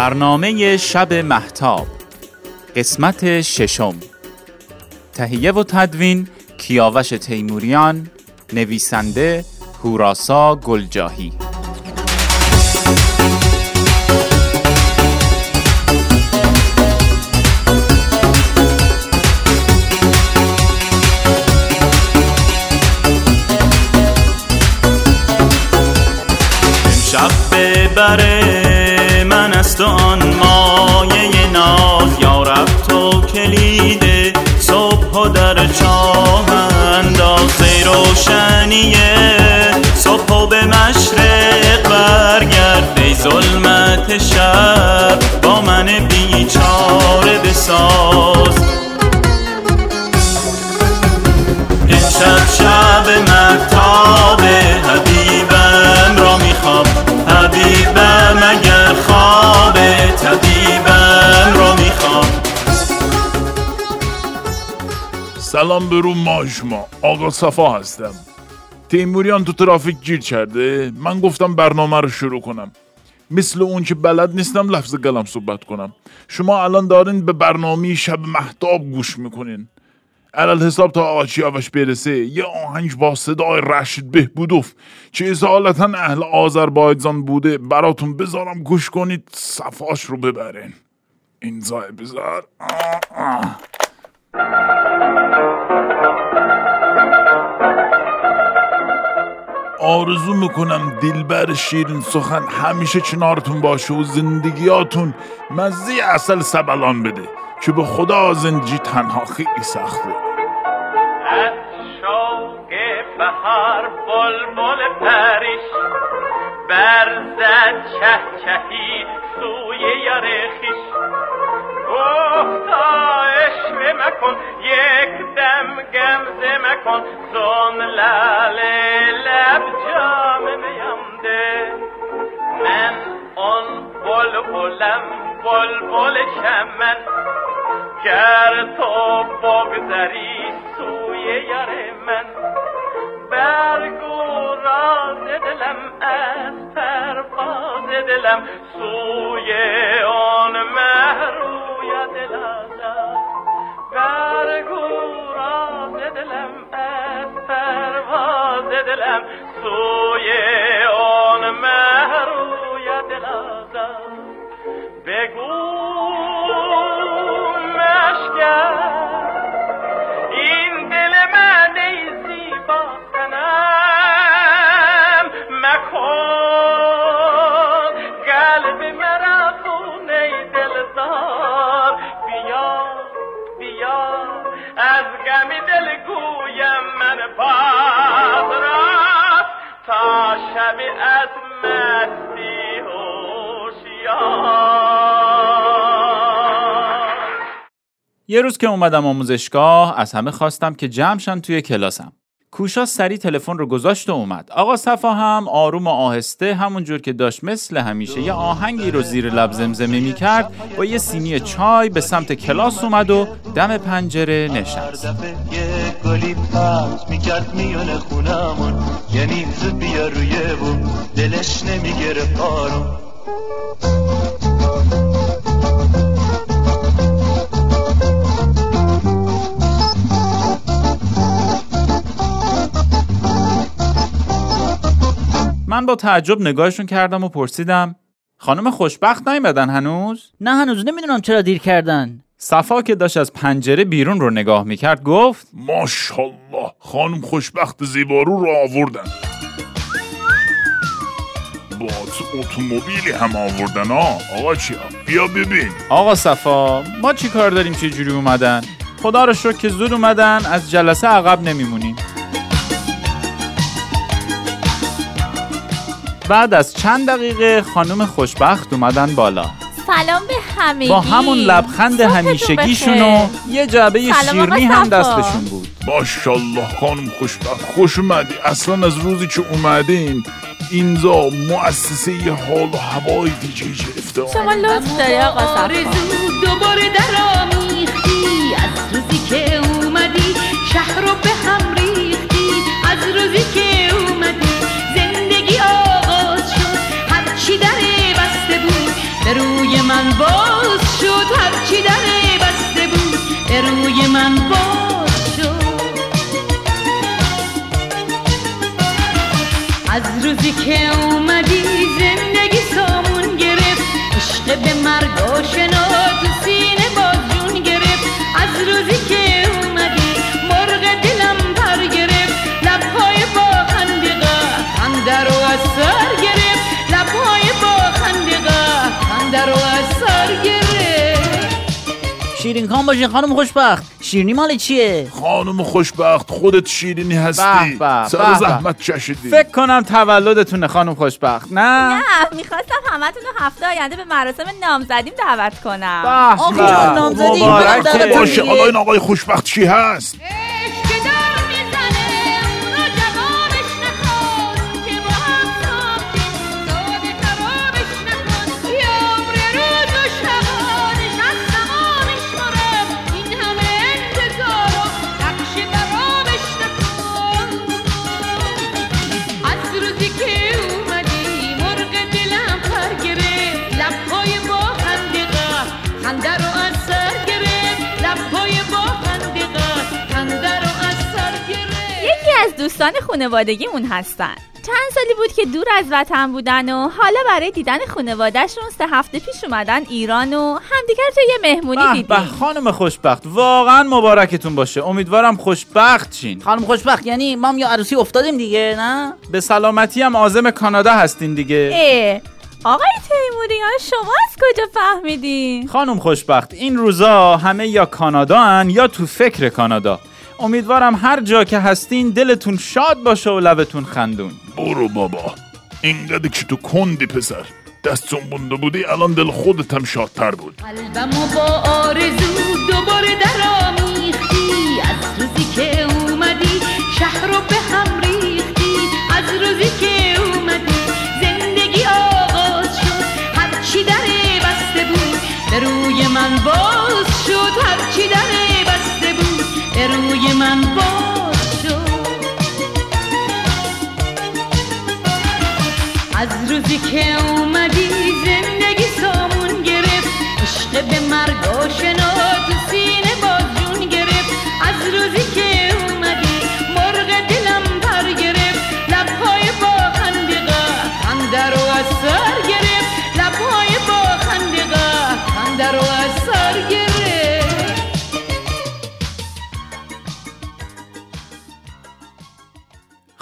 برنامه شب محتاب قسمت ششم. تهیه و تدوین کیاوش تیموریان نویسنده هوراسا گلجاهی. امشب ببره من سلام به رو ماجما آقا صفا هستم تیموریان تو ترافیک گیر کرده من گفتم برنامه رو شروع کنم مثل اون که بلد نیستم لفظ گلم صحبت کنم شما الان دارین به برنامه شب محتاب گوش می‌کنین علال حساب تا آقا چیاوش برسه یه آهنگ با صدای رشید بهبودوف که اصالتا اهل آذربایجان بوده براتون بذارم گوش کنید صفاش رو ببرین این زای بذار آه آه. آرزو می‌کنم دلبر شیرین سخن همیشه کنارتون باشه و زندگیاتون مزه اصل سبلان بده که به خدا زندگی تنها خیلی سخته. از شوق بهار بلبل پریش برزد چه چهی سوی یار خیش. گفتا مکن یک دم گمزه مکن زون لاله لب جام میامده من اون بلبلم بلبل چمن گر تو بگذری سوی یار من برگو راز دلم از پرواز دلم سوی آن مهروی دلازم برگو راز دلم از پرواز دلم یه روز که اومدم آموزشگاه از همه خواستم که جمعشن توی کلاسم. کوشا سری تلفن رو گذاشت و اومد. آقا صفا هم آروم و آهسته همونجور که داشت مثل همیشه. یه آهنگی رو زیر لب زمزمه می کرد با یه سینی چای به سمت کلاس اومد و دم پنجره نشست. بود دلش من با تعجب نگاهشون کردم و پرسیدم خانم خوشبخت نیومدن هنوز؟ نه هنوز نمی‌دونم چرا دیر کردن. صفا که داشت از پنجره بیرون رو نگاه می‌کرد گفت ماشاءالله خانم خوشبخت زیبارو رو آوردن. با اتومبیلی هم آوردن ها آقا چیا بیا ببین. آقا صفا ما چی کار داریم؟ چه جوری اومدن؟ خدا رو شکر که زود اومدن از جلسه عقب نمیمونیم. بعد از چند دقیقه خانم خوشبخت اومدن بالا. سلام به همگی. با همون لبخند همیشگیشون. و یه جعبه شیرنی هم. دستشون بود. ماشاءالله خانم خوشبخت خوش اومدی. اصلا از روزی که اومدین اینجا مؤسسه یه حال و هوای دیگه گرفته شما لطف داری آقا من باز از روزی که اومدی زندگی سامون گرفت عشق به مرگ شیرین کام باشین. خانم خوشبخت. شیرینی مال چیه؟ خانم خوشبخت خودت شیرینی هستی. به، سر. زحمت چشیدی. فکر کنم تولدتونه خانم خوشبخت. نه؟ نه می‌خواستم همتون رو هفته آینده به مراسم نامزدیم دعوت کنم. آقا نامزدی، مبارکه. دعوت باشه. آقای خوشبخت چی هست؟ عشق دوستان خانوادگیمون هستن. چند سالی بود که دور از وطن بودن و حالا برای دیدن خانوادهشون سه هفته پیش اومدن ایران و همدیگر تو یه مهمونی دیدیم. به خانم خوشبخت واقعا مبارکتون باشه. امیدوارم خوشبخت شین خانم خوشبخت یعنی ما یا عروسی افتادیم دیگه نه؟ به سلامتی هم عازم کانادا هستین دیگه. اه آقای تیموریان شما از کجا فهمیدین؟ خانم خوشبخت این روزا همه یا کانادا هن یا تو فکر کانادا. امیدوارم هر جا که هستین دلتون شاد باشه و لبتون خندون. برو بابا. اینقدر که تو کندی پسر. دستون بونده بودی الان دل خودت هم شادتر بود. قلبمو با آرزو دوباره در از روزی که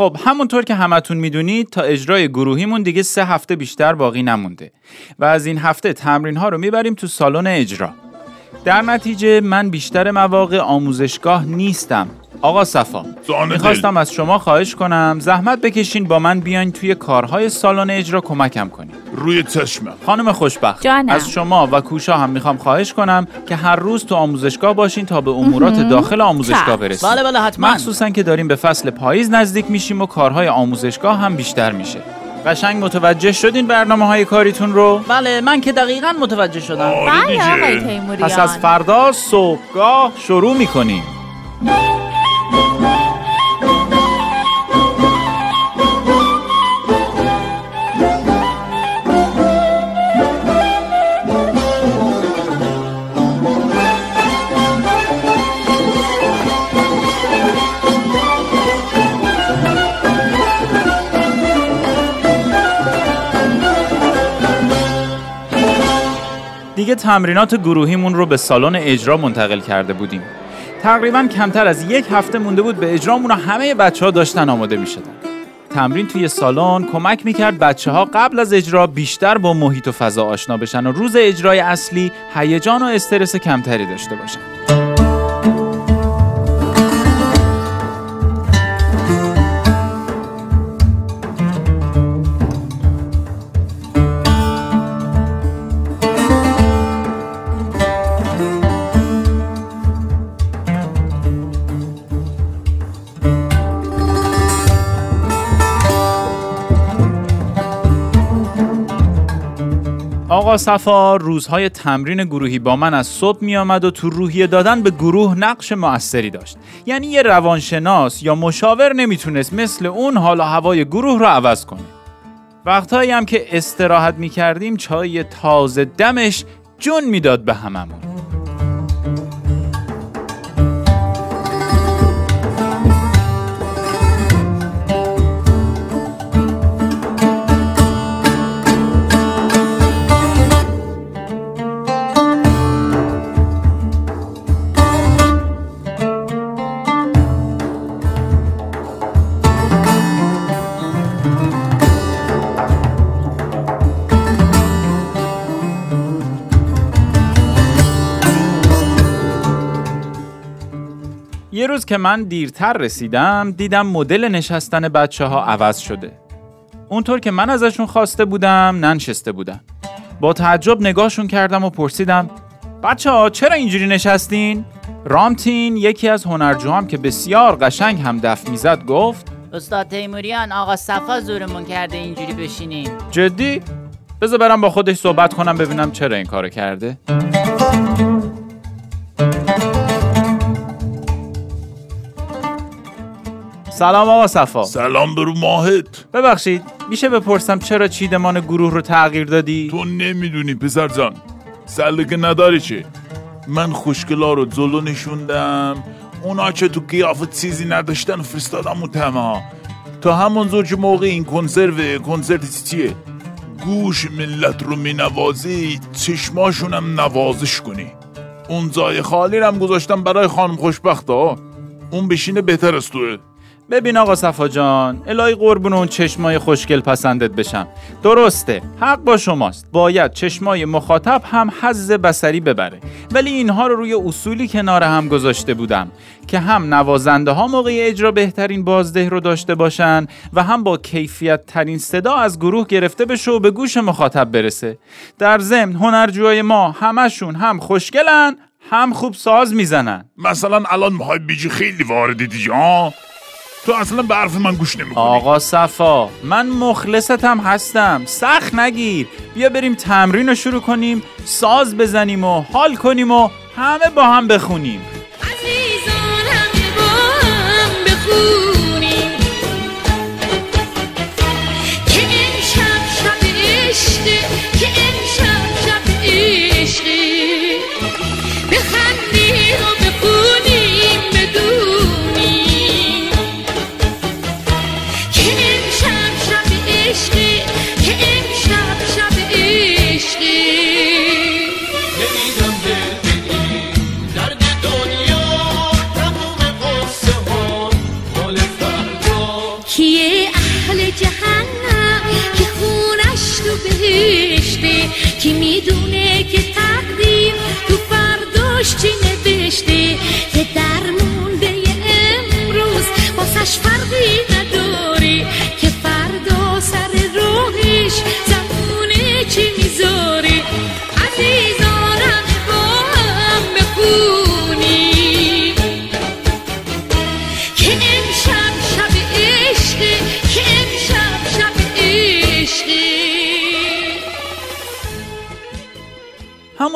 خب همونطور که همتون می‌دونید تا اجرای گروهیمون دیگه سه هفته بیشتر باقی نمونده و از این هفته تمرین ها رو می‌بریم تو سالن اجرا. در نتیجه من بیشتر مواقع آموزشگاه نیستم. آقا صفا. می‌خواستم از شما خواهش کنم زحمت بکشین با من بیاین توی کارهای سالن اجرا کمکم کنین. روی چشمم. خانم خوشبخت جانم. از شما و کوشا هم می‌خوام خواهش کنم که هر روز تو آموزشگاه باشین تا به امورات داخل آموزشگاه چشم. برسیم بله بله حتما. مخصوصا که داریم به فصل پاییز نزدیک میشیم و کارهای آموزشگاه هم بیشتر میشه. قشنگ متوجه شدین برنامه های کاریتون رو؟ بله من که دقیقا متوجه شدم. آره بله آقای پس از فردا صبحگاه شروع می‌کنیم. دیگه تمرینات گروهیمون رو به سالن اجرا منتقل کرده بودیم. تقریبا کمتر از یک هفته مونده بود به اجرامون همه بچه ها داشتن آماده می شدن. تمرین توی سالن کمک می‌کرد بچه ها قبل از اجرا بیشتر با محیط و فضا آشنا بشن و روز اجرای اصلی هیجان و استرس کمتری داشته باشن آقا صفا روزهای تمرین گروهی با من از صبح می آمد و تو روحیه دادن به گروه نقش موثری داشت. یعنی یه روانشناس یا مشاور نمی‌تونست مثل اون حال و هوای گروه رو عوض کنه. وقتهایی هم که استراحت می کردیم چای تازه دمش جون می‌داد به هممون. روز که من دیرتر رسیدم دیدم مدل نشستن بچه ها عوض شده اونطور که من ازشون خواسته بودم ننشسته بودن با تعجب نگاهشون کردم و پرسیدم بچه ها چرا اینجوری نشستین؟ رامتین یکی از هنرجوام که بسیار قشنگ هم دف می‌زد گفت استاد تیموریان آقا صفا زورمون کرده اینجوری بشینیم جدی؟ بذار برم با خودش صحبت کنم ببینم چرا این کارو کرده سلام آقا صفا. سلام برو ماهت. ببخشید میشه بپرسم چرا چیدمان گروه رو تغییر دادی؟ تو نمی‌دونی پسر جان. سلگه نداری چه من خوشگلا رو جلو نشوندم. اونا که تو قیافت چیزی نداشتن فرستادم اون تمه ها. تا همون زور که موقع این کنسرو کنسرت چیه؟ گوش ملت رو مینوازی چشماشونم نوازش کنی. اون جای خالی رو هم گذاشتم برای خانم خوشبخت ها. اون بشینه بهتر از توه. ببین آقا صفا جان الهی قربون اون چشمای خوشگل پسندت بشم. درسته حق با شماست. باید چشمای مخاطب هم حز بسری ببره. ولی اینها رو روی اصولی کنار هم گذاشته بودم که هم نوازنده ها موقع اجرا بهترین بازده رو داشته باشن و هم با کیفیت ترین صدا از گروه گرفته بشه و به گوش مخاطب برسه. در ضمن هنرجوهای ما همشون هم خوشگلن هم خوب ساز می‌زنن. مثلا الان می‌خوای بیجی خیلی واردی دیگه تو اصلا به حرف من گوش نمی‌کنی. آقا صفا من مخلصتم هستم. سخت نگیر. بیا بریم تمرین رو شروع کنیم ساز بزنیم و حال کنیم و همه با هم بخونیم. عزیزان همه با هم بخونیم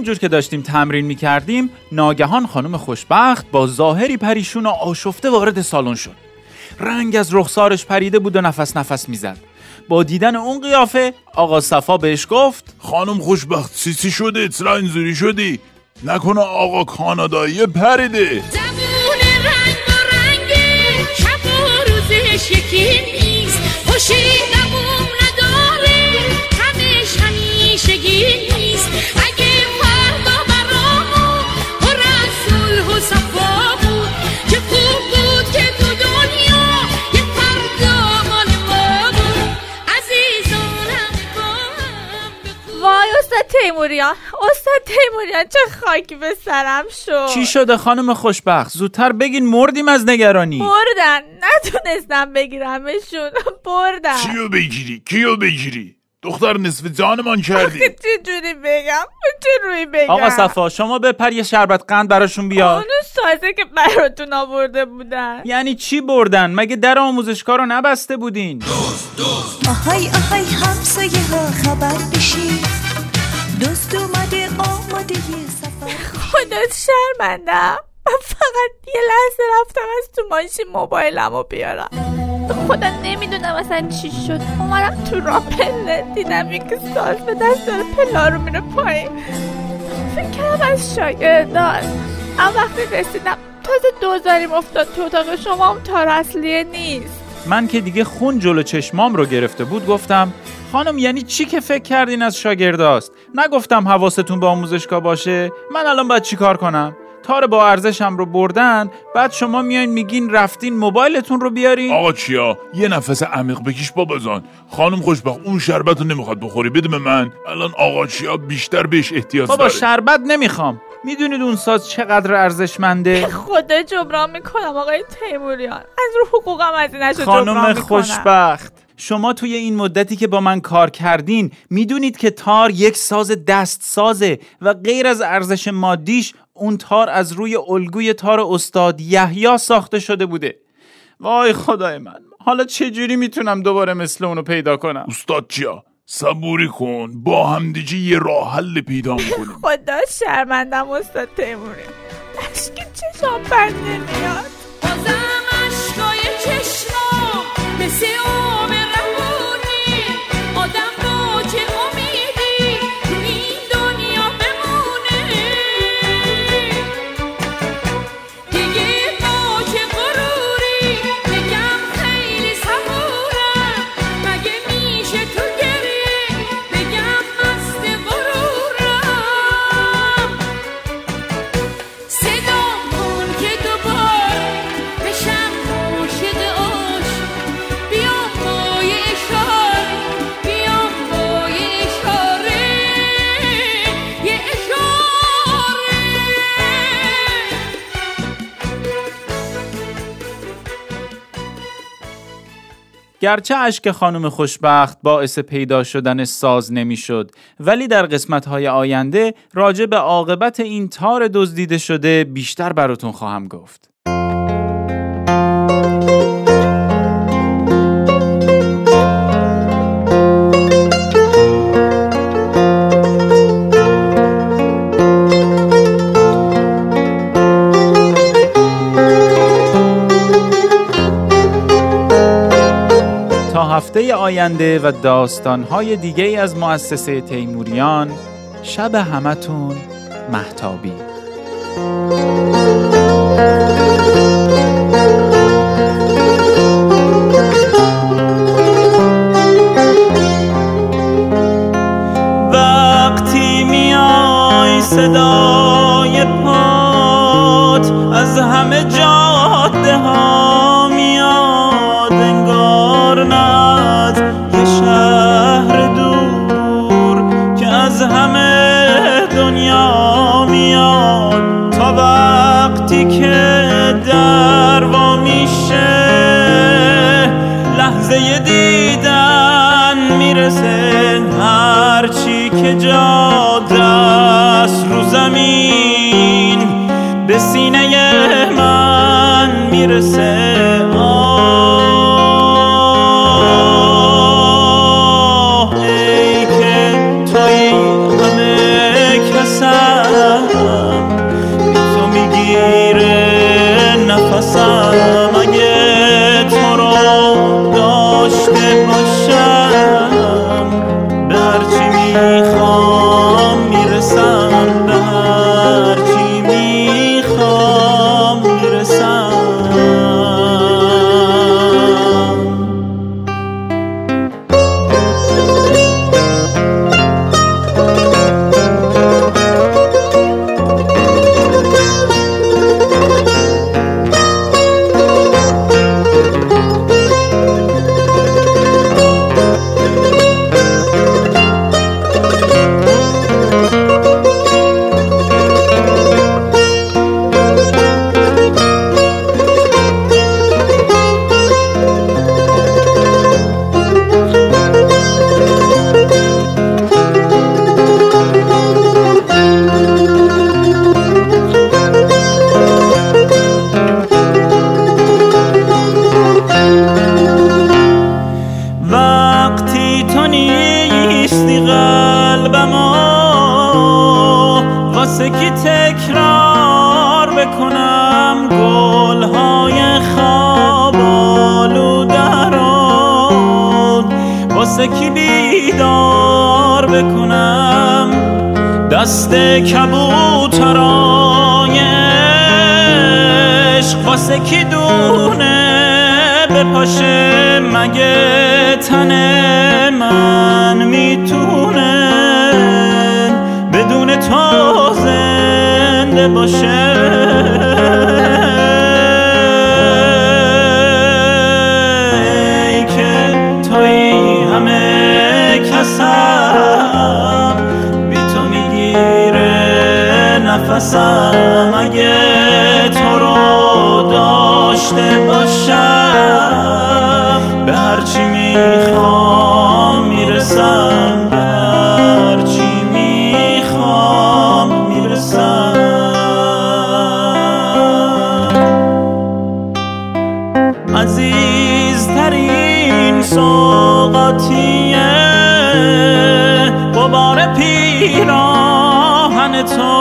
همونجور که داشتیم تمرین می کردیم ناگهان خانم خوشبخت با ظاهری پریشون و آشفته وارد سالن شد. رنگ از رخسارش پریده بود و نفس نفس می‌زد. با دیدن اون قیافه آقا صفا بهش گفت خانم خوشبخت سیسی شده؟ چرا اینجوری شدی؟ نکنه آقا کانادایی پریده. زبون رنگ و رنگه شب و روزش یکی نیست. خوشی تیموریان استاد تیموریان چه خاکی به سرم شد. چی شده خانم خوشبخت؟ زودتر بگین مردیم از نگرانی. بردن. نتونستم بگیرمشون. بردن. چیو بگیری؟ کیو بگیری؟ دختر نصف جانمان کردی. چه جوری بگم؟ چه روی بگم؟ آقا صفا شما بپر یه شربت قند براشون بیار اونو سازه که براتون آورده بودن. یعنی چی بردن؟ مگه در آموزشگاه رو نبسته بودین؟ آهای آهای همسایه ها خبر بشی دوست اومده آماده یه سفر. خدا شرمندم من فقط یه لحظه رفتم از تو ماشین موبایلم رو بیارم خدا نمی‌دونم اصلا چی شد. اومدم تو را پله دیدم یکی ساز به دست داره پلا رو میره پایین. فکر کردم از شاگردان. اما وقتی رسیدم تازه دوزاریم افتاد تو اتاق. شما هم تار اصلیه نیست. من که دیگه خون جلو چشمام رو گرفته بود گفتم خانم یعنی چی که فکر کردین از شاگرداست نگفتم حواستون به آموزشگاه باشه؟ من الان باید چیکار کنم؟ تار با ارزشم رو بردن بعد شما میاین میگین رفتین موبایلتون رو بیارین؟ آقا چیا؟ یه نفس عمیق بکش بابا جان خانم خوشبخت اون شربت رو نمی‌خواد بخوری بده به من. الان آقا چیا بیشتر بهش احتیاج بابا داره. شربت نمی‌خوام. می‌دونید اون ساز چقدر ارزشمنده؟ خدا جبران می‌کنم آقای تیموریان. از رو حقوقم از این جبران خانم می‌کنم. خوشبخت. شما توی این مدتی که با من کار کردین می‌دونید که تار یک ساز دست سازه و غیر از ارزش مادیش اون تار از روی الگوی تار استاد یحیی ساخته شده بوده. وای خدای من حالا چجوری می‌تونم دوباره مثل اونو پیدا کنم؟ استاد چیا؟ صبوری کن با همدیگه یه راه حل پیدا می‌کنیم. خدا شرمندم استاد تیموریان اشک چشام بند نمیاد. بازم اشکای چشمام مثل آب گرچه اشک خانم خوشبخت باعث پیدا شدن ساز نمی‌شد ولی در قسمت های آینده راجع به عاقبت این تار دزدیده شده بیشتر براتون خواهم گفت. هفته آینده و داستانهای دیگه از مؤسسه تیموریان شب همتون محتابی وقتی لحظه دیدن می‌رسه هرچی که جاده دست کبوترای عشق. واسه کی دونه بپاشه مگه تن من می‌تونه بدون تو زنده باشه؟ its home.